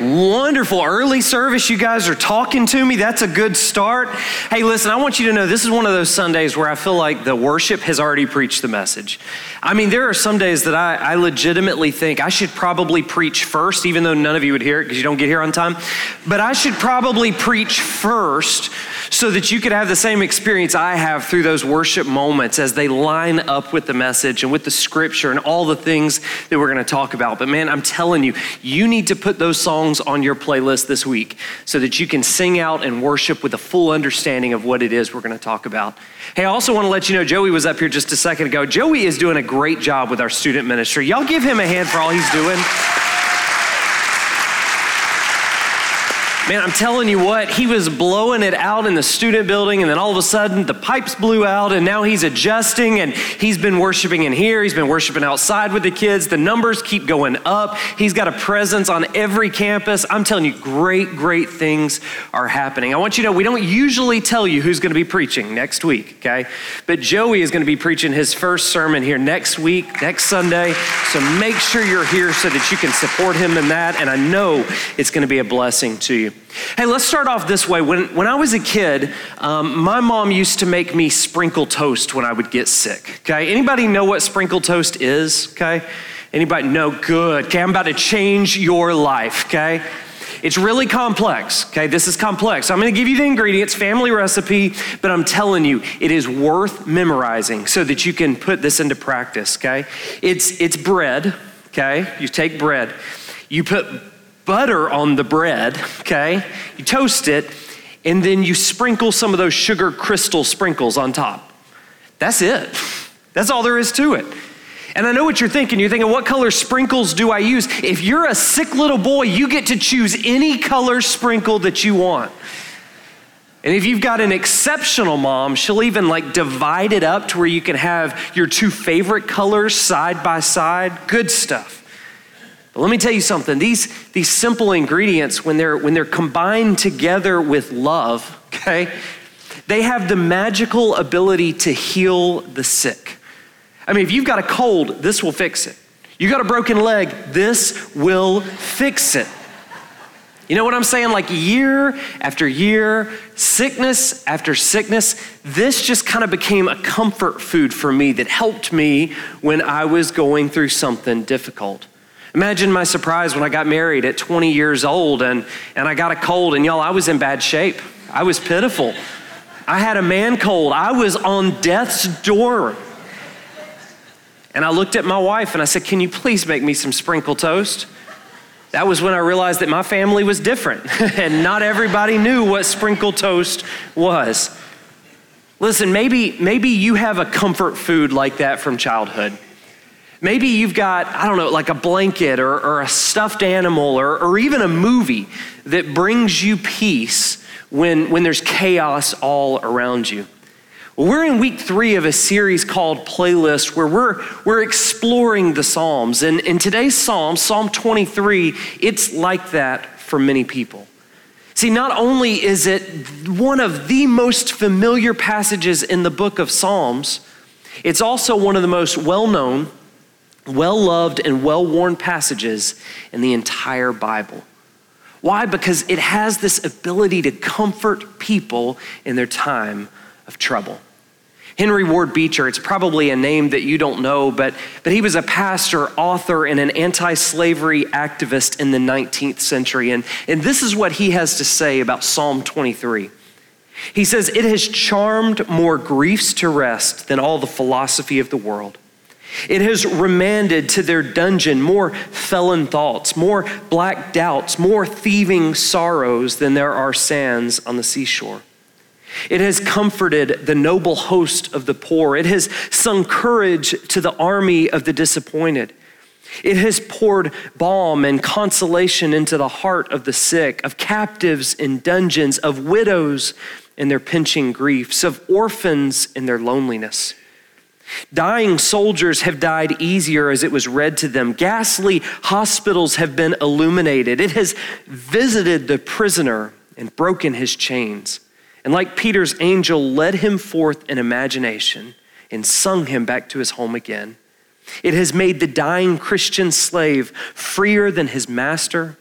Wonderful. Early service, you guys are talking to me. That's a good start. Hey, listen, I want you to know this is one of those Sundays where I feel like the worship has already preached the message. I mean, there are some days that I, I legitimately think I should probably preach first, even though none of you would hear it because you don't get here on time. But I should probably preach first so that you could have the same experience I have through those worship moments as they line up with the message and with the scripture and all the things that we're going to talk about. But man, I'm telling you, you need to put those songs on your playlist this week so that you can sing out and worship with a full understanding of what it is we're going to talk about. Hey, I also want to let you know Joey was up here just a second ago. Joey is doing a great job with our student ministry. Y'all give him a hand for all he's doing. Man, I'm telling you what, he was blowing it out in the student building, and then all of a sudden the pipes blew out, and now he's adjusting, and he's been worshiping in here. He's been worshiping outside with the kids. The numbers keep going up. He's got a presence on every campus. I'm telling you, great, great things are happening. I want you to know we don't usually tell you who's going to be preaching next week, okay? But Joey is going to be preaching his first sermon here next week, next Sunday. So make sure you're here so that you can support him in that, and I know it's going to be a blessing to you. Hey, let's start off this way. When, when I was a kid, um, my mom used to make me sprinkle toast when I would get sick. Okay, anybody know what sprinkle toast is? Okay, anybody know? Good. Okay, I'm about to change your life. Okay. It's really complex, okay? This is complex. I'm gonna give you the ingredients, family recipe, but I'm telling you, it is worth memorizing so that you can put this into practice, okay? It's, it's bread, okay? You take bread, you put butter on the bread, okay? You toast it, and then you sprinkle some of those sugar crystal sprinkles on top. That's it. That's all there is to it. And I know what you're thinking. You're thinking, what color sprinkles do I use? If you're a sick little boy, you get to choose any color sprinkle that you want. And if you've got an exceptional mom, she'll even like divide it up to where you can have your two favorite colors side by side. Good stuff. But let me tell you something these, these simple ingredients, when they're, when they're combined together with love, okay, they have the magical ability to heal the sick. I mean, if you've got a cold, this will fix it. You got a broken leg, this will fix it. You know what I'm saying? Like year after year, sickness after sickness, this just kind of became a comfort food for me that helped me when I was going through something difficult. Imagine my surprise when I got married at 20 years old and, and I got a cold, and y'all, I was in bad shape. I was pitiful. I had a man cold. I was on death's door. And I looked at my wife and I said, Can you please make me some sprinkle toast? That was when I realized that my family was different and not everybody knew what sprinkle toast was. Listen, maybe, maybe you have a comfort food like that from childhood. Maybe you've got, I don't know, like a blanket or, or a stuffed animal or, or even a movie that brings you peace when, when there's chaos all around you. Well, we're in week three of a series called Playlist where we're, we're exploring the Psalms. And in today's Psalm, Psalm 23, it's like that for many people. See, not only is it one of the most familiar passages in the book of Psalms, it's also one of the most well known well loved and well worn passages in the entire Bible. Why? Because it has this ability to comfort people in their time of trouble. Henry Ward Beecher, it's probably a name that you don't know, but, but he was a pastor, author, and an anti slavery activist in the 19th century. And, and this is what he has to say about Psalm 23. He says, It has charmed more griefs to rest than all the philosophy of the world. It has remanded to their dungeon more felon thoughts, more black doubts, more thieving sorrows than there are sands on the seashore. It has comforted the noble host of the poor. It has sung courage to the army of the disappointed. It has poured balm and consolation into the heart of the sick, of captives in dungeons, of widows in their pinching griefs, of orphans in their loneliness. Dying soldiers have died easier as it was read to them. Ghastly hospitals have been illuminated. It has visited the prisoner and broken his chains. And like Peter's angel, led him forth in imagination and sung him back to his home again. It has made the dying Christian slave freer than his master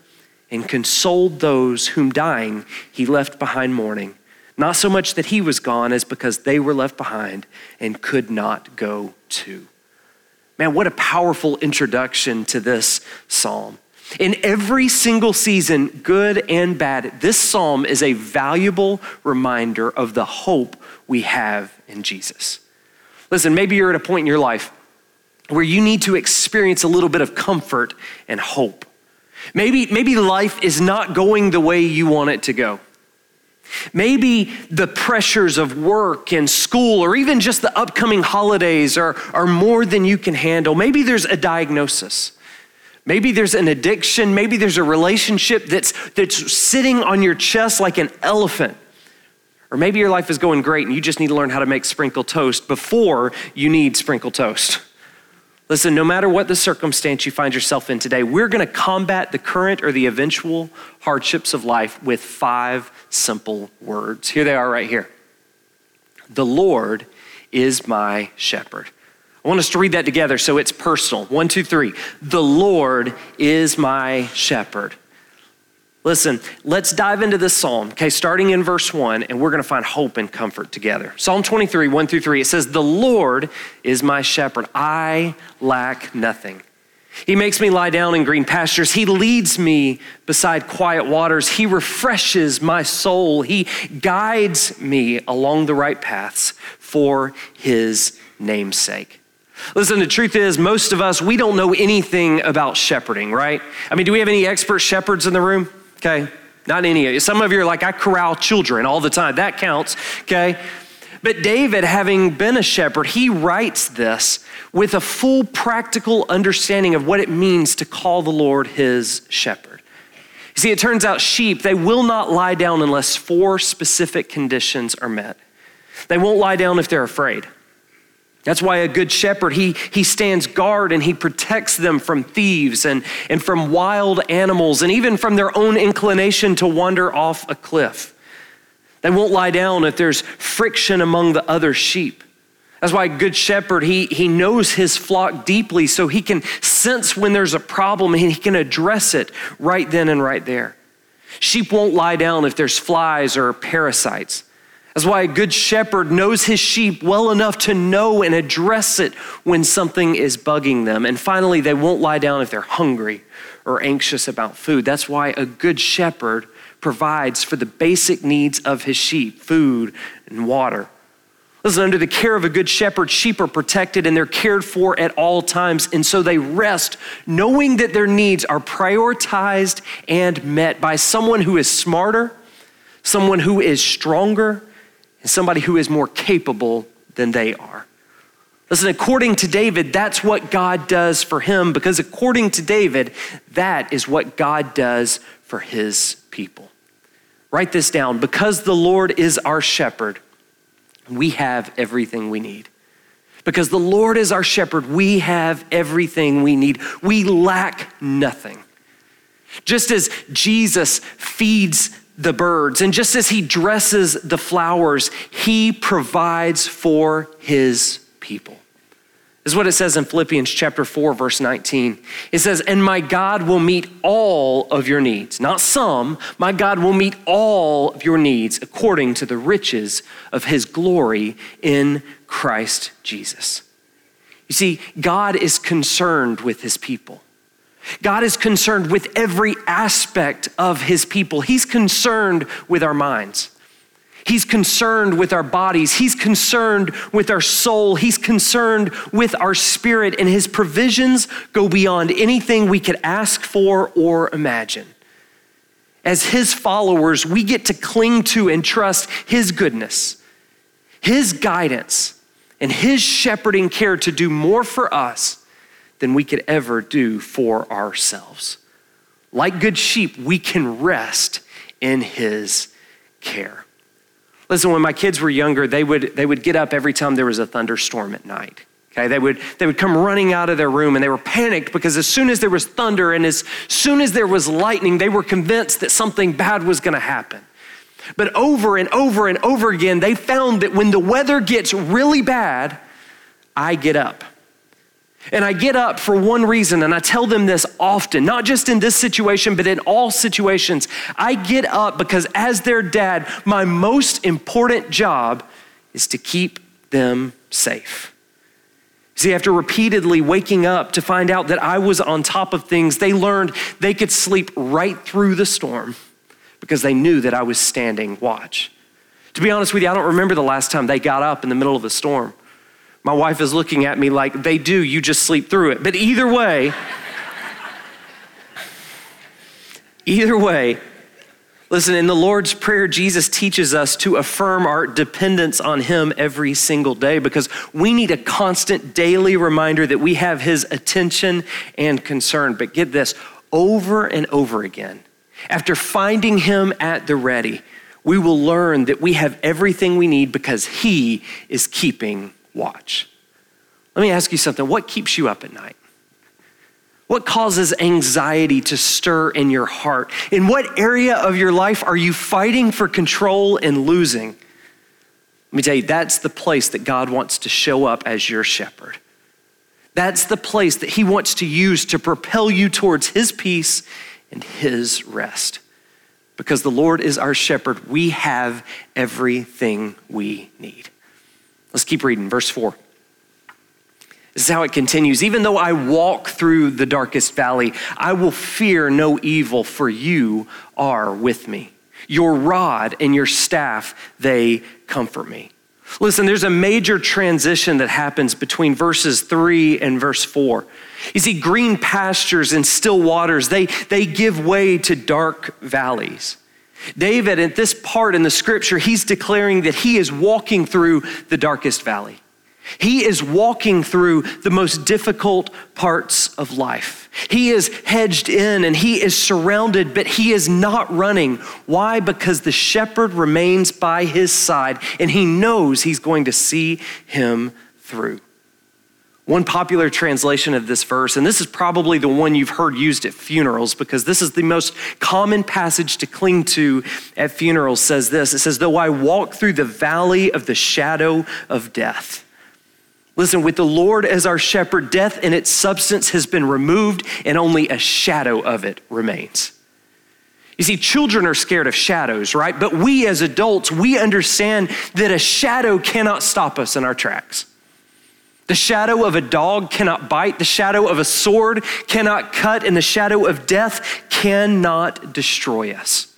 and consoled those whom dying he left behind mourning. Not so much that he was gone as because they were left behind and could not go too. Man, what a powerful introduction to this psalm. In every single season, good and bad, this psalm is a valuable reminder of the hope we have in Jesus. Listen, maybe you're at a point in your life where you need to experience a little bit of comfort and hope. Maybe, maybe life is not going the way you want it to go. Maybe the pressures of work and school, or even just the upcoming holidays, are, are more than you can handle. Maybe there's a diagnosis. Maybe there's an addiction. Maybe there's a relationship that's, that's sitting on your chest like an elephant. Or maybe your life is going great and you just need to learn how to make sprinkle toast before you need sprinkle toast. Listen, no matter what the circumstance you find yourself in today, we're going to combat the current or the eventual hardships of life with five simple words. Here they are right here The Lord is my shepherd. I want us to read that together so it's personal. One, two, three. The Lord is my shepherd. Listen, let's dive into this psalm, okay, starting in verse 1, and we're going to find hope and comfort together. Psalm 23, 1 through 3, it says, The Lord is my shepherd. I lack nothing. He makes me lie down in green pastures. He leads me beside quiet waters. He refreshes my soul. He guides me along the right paths for his namesake. Listen, the truth is, most of us, we don't know anything about shepherding, right? I mean, do we have any expert shepherds in the room? Okay? Not any of you. Some of you are like, I corral children all the time. That counts, okay? But David, having been a shepherd, he writes this with a full practical understanding of what it means to call the Lord his shepherd. You see, it turns out sheep, they will not lie down unless four specific conditions are met. They won't lie down if they're afraid. That's why a good shepherd, he, he stands guard and he protects them from thieves and, and from wild animals and even from their own inclination to wander off a cliff. They won't lie down if there's friction among the other sheep. That's why a good shepherd, he, he knows his flock deeply so he can sense when there's a problem and he can address it right then and right there. Sheep won't lie down if there's flies or parasites. That's why a good shepherd knows his sheep well enough to know and address it when something is bugging them. And finally, they won't lie down if they're hungry or anxious about food. That's why a good shepherd provides for the basic needs of his sheep food and water. Listen, under the care of a good shepherd, sheep are protected and they're cared for at all times. And so they rest knowing that their needs are prioritized and met by someone who is smarter, someone who is stronger, and somebody who is more capable than they are. Listen, according to David, that's what God does for him because according to David, that is what God does for his people. Write this down. Because the Lord is our shepherd, we have everything we need. Because the Lord is our shepherd, we have everything we need. We lack nothing. Just as Jesus feeds the birds. And just as he dresses the flowers, he provides for his people. This is what it says in Philippians chapter 4 verse 19. It says, "And my God will meet all of your needs, not some, my God will meet all of your needs according to the riches of his glory in Christ Jesus." You see, God is concerned with his people. God is concerned with every aspect of his people. He's concerned with our minds. He's concerned with our bodies. He's concerned with our soul. He's concerned with our spirit, and his provisions go beyond anything we could ask for or imagine. As his followers, we get to cling to and trust his goodness, his guidance, and his shepherding care to do more for us than we could ever do for ourselves. Like good sheep, we can rest in his care. Listen, when my kids were younger, they would, they would get up every time there was a thunderstorm at night. Okay, they would, they would come running out of their room and they were panicked because as soon as there was thunder and as soon as there was lightning, they were convinced that something bad was going to happen. But over and over and over again, they found that when the weather gets really bad, I get up. And I get up for one reason, and I tell them this often, not just in this situation, but in all situations. I get up because, as their dad, my most important job is to keep them safe. See, after repeatedly waking up to find out that I was on top of things, they learned they could sleep right through the storm because they knew that I was standing watch. To be honest with you, I don't remember the last time they got up in the middle of a storm. My wife is looking at me like, they do, you just sleep through it. But either way, either way, listen, in the Lord's Prayer, Jesus teaches us to affirm our dependence on Him every single day because we need a constant daily reminder that we have His attention and concern. But get this over and over again, after finding Him at the ready, we will learn that we have everything we need because He is keeping watch. Let me ask you something. What keeps you up at night? What causes anxiety to stir in your heart? In what area of your life are you fighting for control and losing? Let me tell you, that's the place that God wants to show up as your shepherd. That's the place that He wants to use to propel you towards His peace and His rest. Because the Lord is our shepherd, we have everything we need. Let's keep reading. Verse 4. This is how it continues. Even though I walk through the darkest valley, I will fear no evil, for you are with me. Your rod and your staff, they comfort me. Listen, there's a major transition that happens between verses 3 and verse 4. You see, green pastures and still waters, they, they give way to dark valleys. David, at this part in the scripture, he's declaring that he is walking through the darkest valley. He is walking through the most difficult parts of life. He is hedged in and he is surrounded, but he is not running. Why? Because the shepherd remains by his side and he knows he's going to see him through. One popular translation of this verse, and this is probably the one you've heard used at funerals because this is the most common passage to cling to at funerals, says this It says, Though I walk through the valley of the shadow of death. Listen, with the Lord as our shepherd, death and its substance has been removed, and only a shadow of it remains. You see, children are scared of shadows, right? But we as adults, we understand that a shadow cannot stop us in our tracks. The shadow of a dog cannot bite, the shadow of a sword cannot cut, and the shadow of death cannot destroy us.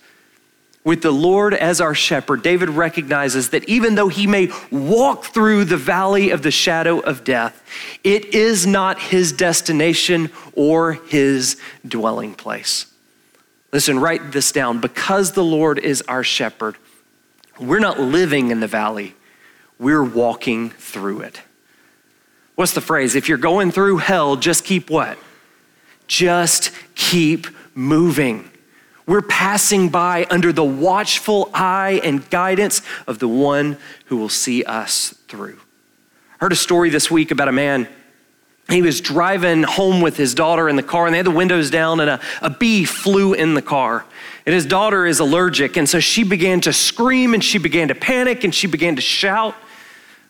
With the Lord as our shepherd, David recognizes that even though he may walk through the valley of the shadow of death, it is not his destination or his dwelling place. Listen, write this down. Because the Lord is our shepherd, we're not living in the valley, we're walking through it. What's the phrase? If you're going through hell, just keep what? Just keep moving. We're passing by under the watchful eye and guidance of the one who will see us through. I heard a story this week about a man. He was driving home with his daughter in the car, and they had the windows down, and a, a bee flew in the car. And his daughter is allergic, and so she began to scream and she began to panic and she began to shout.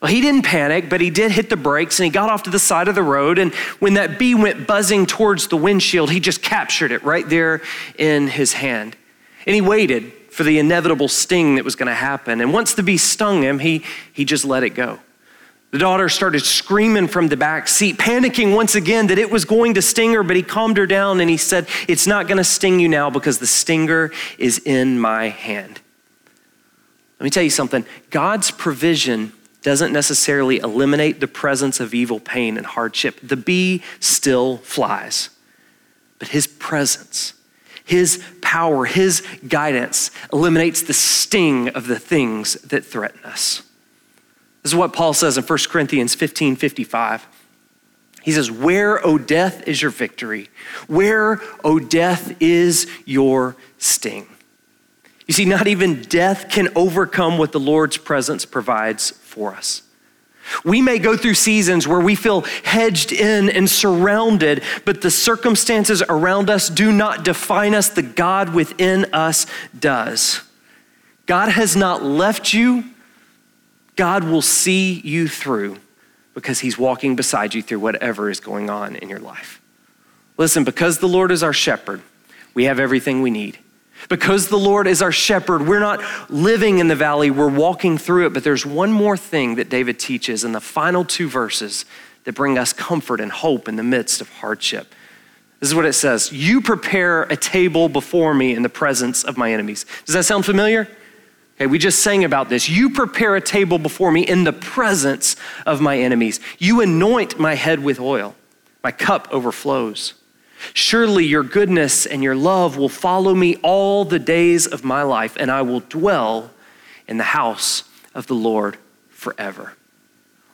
Well, he didn't panic, but he did hit the brakes and he got off to the side of the road. And when that bee went buzzing towards the windshield, he just captured it right there in his hand. And he waited for the inevitable sting that was going to happen. And once the bee stung him, he, he just let it go. The daughter started screaming from the back seat, panicking once again that it was going to sting her, but he calmed her down and he said, It's not going to sting you now because the stinger is in my hand. Let me tell you something God's provision doesn't necessarily eliminate the presence of evil, pain, and hardship. The bee still flies, but his presence, his power, his guidance eliminates the sting of the things that threaten us. This is what Paul says in 1 Corinthians 15 55. He says, Where, O death, is your victory? Where, O death, is your sting? You see, not even death can overcome what the Lord's presence provides for us. We may go through seasons where we feel hedged in and surrounded, but the circumstances around us do not define us. The God within us does. God has not left you. God will see you through because he's walking beside you through whatever is going on in your life. Listen, because the Lord is our shepherd, we have everything we need. Because the Lord is our shepherd, we're not living in the valley, we're walking through it. But there's one more thing that David teaches in the final two verses that bring us comfort and hope in the midst of hardship. This is what it says You prepare a table before me in the presence of my enemies. Does that sound familiar? Okay, we just sang about this. You prepare a table before me in the presence of my enemies. You anoint my head with oil, my cup overflows. Surely your goodness and your love will follow me all the days of my life, and I will dwell in the house of the Lord forever.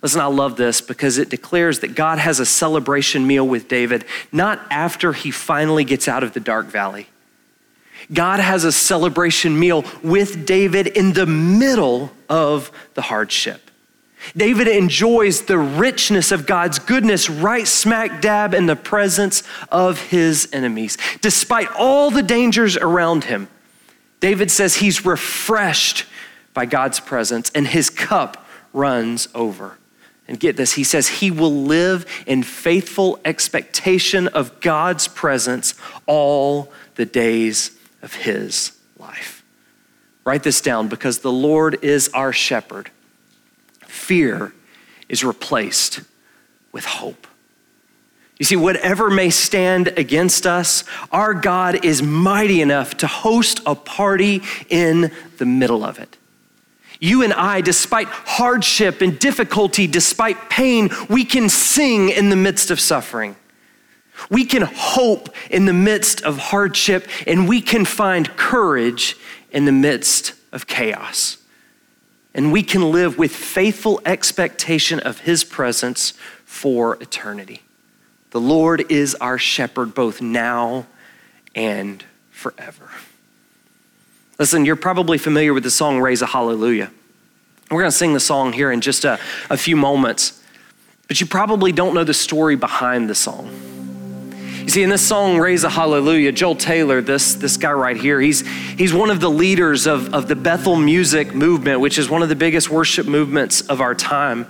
Listen, I love this because it declares that God has a celebration meal with David, not after he finally gets out of the dark valley. God has a celebration meal with David in the middle of the hardship. David enjoys the richness of God's goodness right smack dab in the presence of his enemies. Despite all the dangers around him, David says he's refreshed by God's presence and his cup runs over. And get this, he says he will live in faithful expectation of God's presence all the days of his life. Write this down because the Lord is our shepherd fear is replaced with hope. You see, whatever may stand against us, our God is mighty enough to host a party in the middle of it. You and I, despite hardship and difficulty, despite pain, we can sing in the midst of suffering. We can hope in the midst of hardship, and we can find courage in the midst of chaos and we can live with faithful expectation of his presence for eternity. The Lord is our shepherd both now and forever. Listen, you're probably familiar with the song Raise a Hallelujah. We're going to sing the song here in just a, a few moments, but you probably don't know the story behind the song. You see, in this song, Raise a Hallelujah, Joel Taylor, this, this guy right here, he's, he's one of the leaders of, of the Bethel music movement, which is one of the biggest worship movements of our time.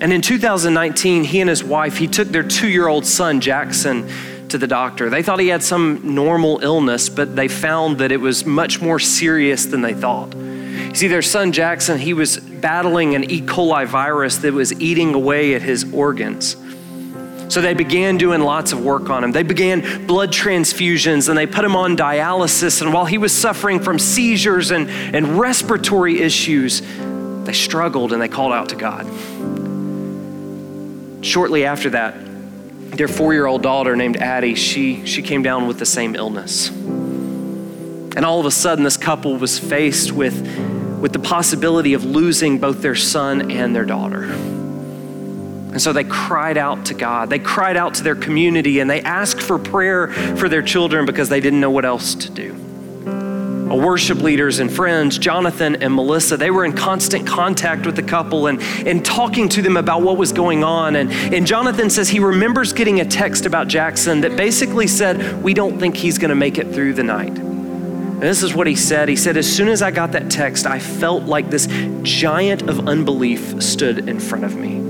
And in 2019, he and his wife, he took their two year old son, Jackson, to the doctor. They thought he had some normal illness, but they found that it was much more serious than they thought. You see, their son Jackson, he was battling an E. coli virus that was eating away at his organs. So they began doing lots of work on him. They began blood transfusions and they put him on dialysis. And while he was suffering from seizures and, and respiratory issues, they struggled and they called out to God. Shortly after that, their four year old daughter named Addie, she, she came down with the same illness. And all of a sudden, this couple was faced with, with the possibility of losing both their son and their daughter. And so they cried out to God. They cried out to their community and they asked for prayer for their children because they didn't know what else to do. Our worship leaders and friends, Jonathan and Melissa, they were in constant contact with the couple and, and talking to them about what was going on. And, and Jonathan says he remembers getting a text about Jackson that basically said, We don't think he's going to make it through the night. And this is what he said. He said, As soon as I got that text, I felt like this giant of unbelief stood in front of me.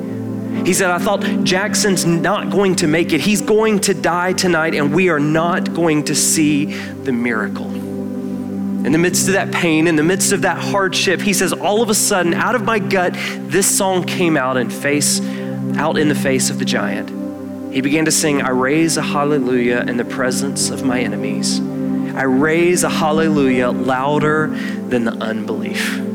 He said, I thought Jackson's not going to make it. He's going to die tonight, and we are not going to see the miracle. In the midst of that pain, in the midst of that hardship, he says, all of a sudden, out of my gut, this song came out and face out in the face of the giant. He began to sing, I raise a hallelujah in the presence of my enemies. I raise a hallelujah louder than the unbelief.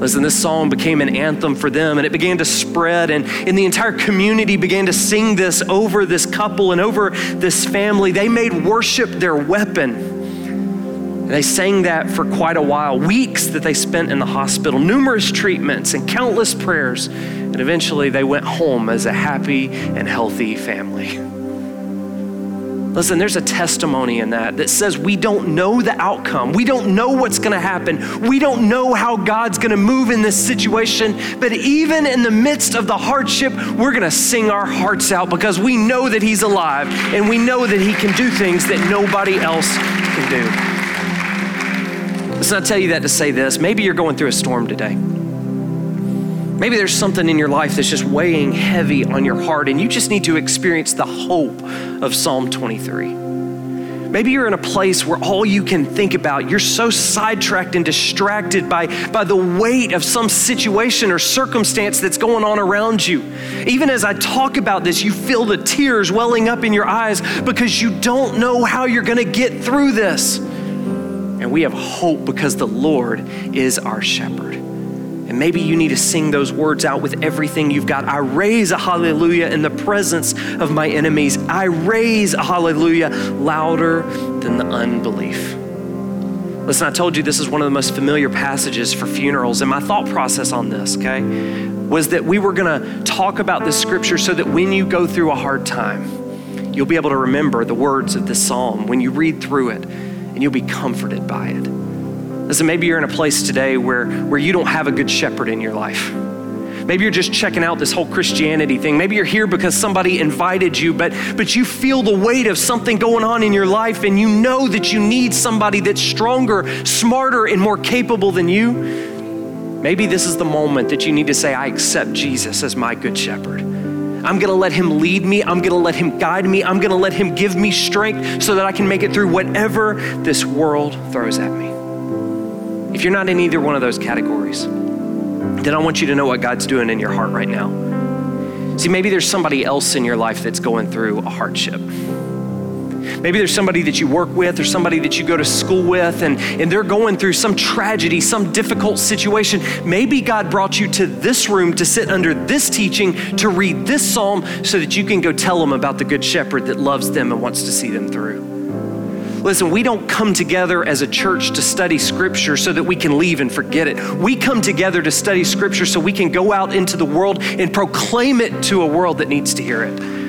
Listen, this song became an anthem for them and it began to spread, and, and the entire community began to sing this over this couple and over this family. They made worship their weapon. And they sang that for quite a while, weeks that they spent in the hospital, numerous treatments and countless prayers. And eventually they went home as a happy and healthy family. Listen, there's a testimony in that that says we don't know the outcome. We don't know what's going to happen. We don't know how God's going to move in this situation. But even in the midst of the hardship, we're going to sing our hearts out because we know that He's alive and we know that He can do things that nobody else can do. Listen, I tell you that to say this. Maybe you're going through a storm today. Maybe there's something in your life that's just weighing heavy on your heart, and you just need to experience the hope of Psalm 23. Maybe you're in a place where all you can think about, you're so sidetracked and distracted by, by the weight of some situation or circumstance that's going on around you. Even as I talk about this, you feel the tears welling up in your eyes because you don't know how you're going to get through this. And we have hope because the Lord is our shepherd. And maybe you need to sing those words out with everything you've got. I raise a hallelujah in the presence of my enemies. I raise a hallelujah louder than the unbelief. Listen, I told you this is one of the most familiar passages for funerals, and my thought process on this, okay, was that we were gonna talk about this scripture so that when you go through a hard time, you'll be able to remember the words of this psalm when you read through it, and you'll be comforted by it. Listen, maybe you're in a place today where, where you don't have a good shepherd in your life. Maybe you're just checking out this whole Christianity thing. Maybe you're here because somebody invited you, but, but you feel the weight of something going on in your life and you know that you need somebody that's stronger, smarter, and more capable than you. Maybe this is the moment that you need to say, I accept Jesus as my good shepherd. I'm gonna let him lead me. I'm gonna let him guide me. I'm gonna let him give me strength so that I can make it through whatever this world throws at me. If you're not in either one of those categories, then I want you to know what God's doing in your heart right now. See, maybe there's somebody else in your life that's going through a hardship. Maybe there's somebody that you work with or somebody that you go to school with and, and they're going through some tragedy, some difficult situation. Maybe God brought you to this room to sit under this teaching, to read this psalm, so that you can go tell them about the Good Shepherd that loves them and wants to see them through. Listen, we don't come together as a church to study Scripture so that we can leave and forget it. We come together to study Scripture so we can go out into the world and proclaim it to a world that needs to hear it.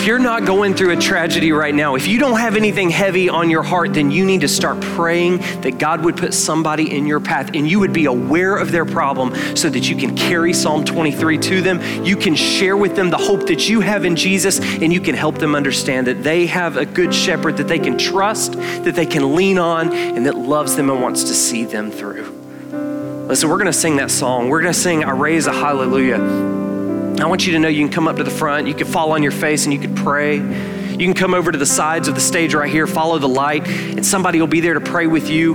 If you're not going through a tragedy right now, if you don't have anything heavy on your heart, then you need to start praying that God would put somebody in your path and you would be aware of their problem so that you can carry Psalm 23 to them. You can share with them the hope that you have in Jesus and you can help them understand that they have a good shepherd that they can trust, that they can lean on, and that loves them and wants to see them through. Listen, we're going to sing that song. We're going to sing I Raise a Hallelujah. I want you to know you can come up to the front, you can fall on your face, and you can pray. You can come over to the sides of the stage right here, follow the light, and somebody will be there to pray with you.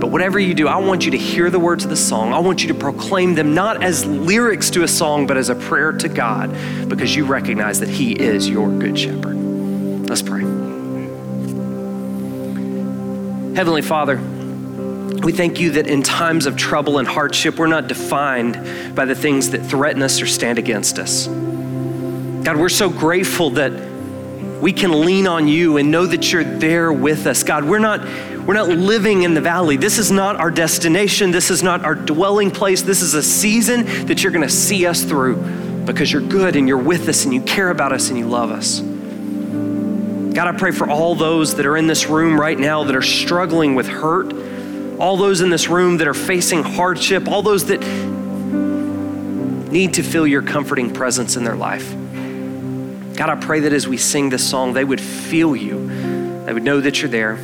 But whatever you do, I want you to hear the words of the song. I want you to proclaim them not as lyrics to a song, but as a prayer to God because you recognize that He is your good shepherd. Let's pray. Heavenly Father, we thank you that in times of trouble and hardship, we're not defined by the things that threaten us or stand against us. God, we're so grateful that we can lean on you and know that you're there with us. God, we're not, we're not living in the valley. This is not our destination. This is not our dwelling place. This is a season that you're going to see us through because you're good and you're with us and you care about us and you love us. God, I pray for all those that are in this room right now that are struggling with hurt all those in this room that are facing hardship, all those that need to feel your comforting presence in their life. God, I pray that as we sing this song, they would feel you. They would know that you're there.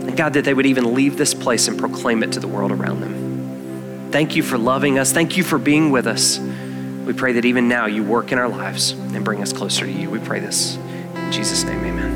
And God, that they would even leave this place and proclaim it to the world around them. Thank you for loving us. Thank you for being with us. We pray that even now you work in our lives and bring us closer to you. We pray this. In Jesus' name, amen.